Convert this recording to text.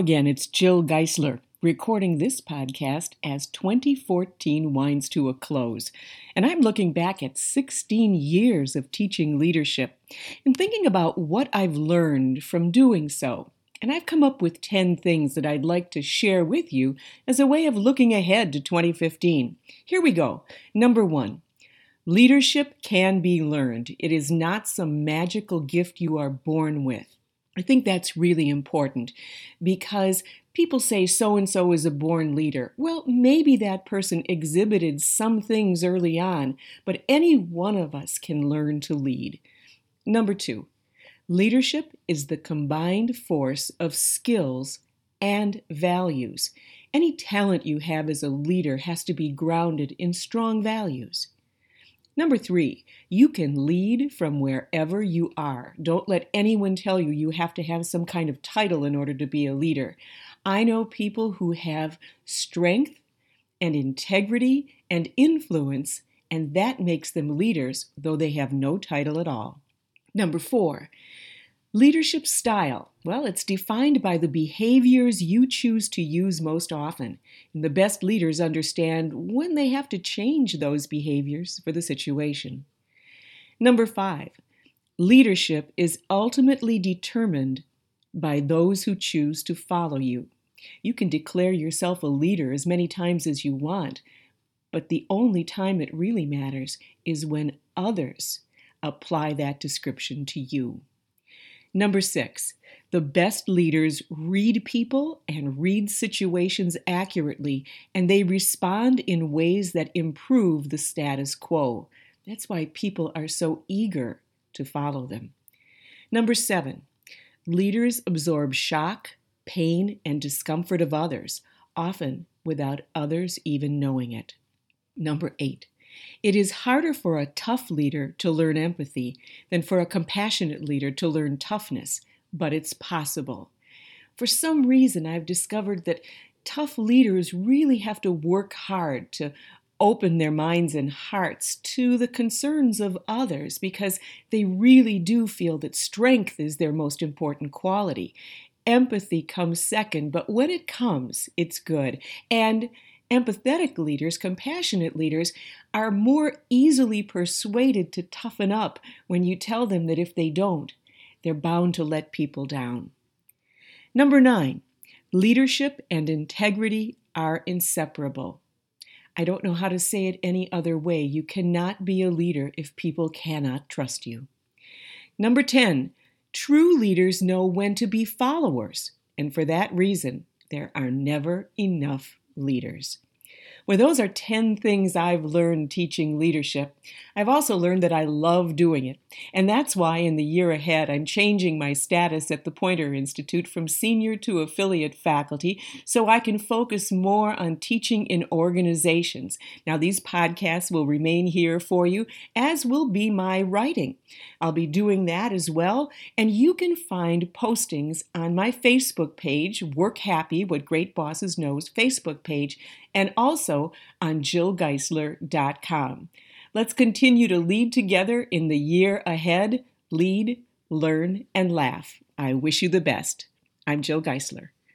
again. It's Jill Geisler recording this podcast as 2014 winds to a close. And I'm looking back at 16 years of teaching leadership and thinking about what I've learned from doing so. And I've come up with 10 things that I'd like to share with you as a way of looking ahead to 2015. Here we go. Number one. Leadership can be learned. It is not some magical gift you are born with. I think that's really important because people say so and so is a born leader. Well, maybe that person exhibited some things early on, but any one of us can learn to lead. Number two, leadership is the combined force of skills and values. Any talent you have as a leader has to be grounded in strong values. Number three, you can lead from wherever you are. Don't let anyone tell you you have to have some kind of title in order to be a leader. I know people who have strength and integrity and influence, and that makes them leaders, though they have no title at all. Number four, leadership style. Well, it's defined by the behaviors you choose to use most often. And the best leaders understand when they have to change those behaviors for the situation. Number five, leadership is ultimately determined by those who choose to follow you. You can declare yourself a leader as many times as you want, but the only time it really matters is when others apply that description to you. Number six, the best leaders read people and read situations accurately, and they respond in ways that improve the status quo. That's why people are so eager to follow them. Number seven, leaders absorb shock, pain, and discomfort of others, often without others even knowing it. Number eight, it is harder for a tough leader to learn empathy than for a compassionate leader to learn toughness, but it's possible. For some reason, I've discovered that tough leaders really have to work hard to open their minds and hearts to the concerns of others because they really do feel that strength is their most important quality. Empathy comes second, but when it comes, it's good. And Empathetic leaders, compassionate leaders, are more easily persuaded to toughen up when you tell them that if they don't, they're bound to let people down. Number nine, leadership and integrity are inseparable. I don't know how to say it any other way. You cannot be a leader if people cannot trust you. Number 10, true leaders know when to be followers, and for that reason, there are never enough leaders. Well, those are 10 things I've learned teaching leadership. I've also learned that I love doing it. And that's why in the year ahead, I'm changing my status at the Poynter Institute from senior to affiliate faculty so I can focus more on teaching in organizations. Now, these podcasts will remain here for you, as will be my writing. I'll be doing that as well. And you can find postings on my Facebook page, Work Happy, What Great Bosses Knows Facebook page and also on jillgeisler.com. Let's continue to lead together in the year ahead. Lead, learn, and laugh. I wish you the best. I'm Jill Geisler.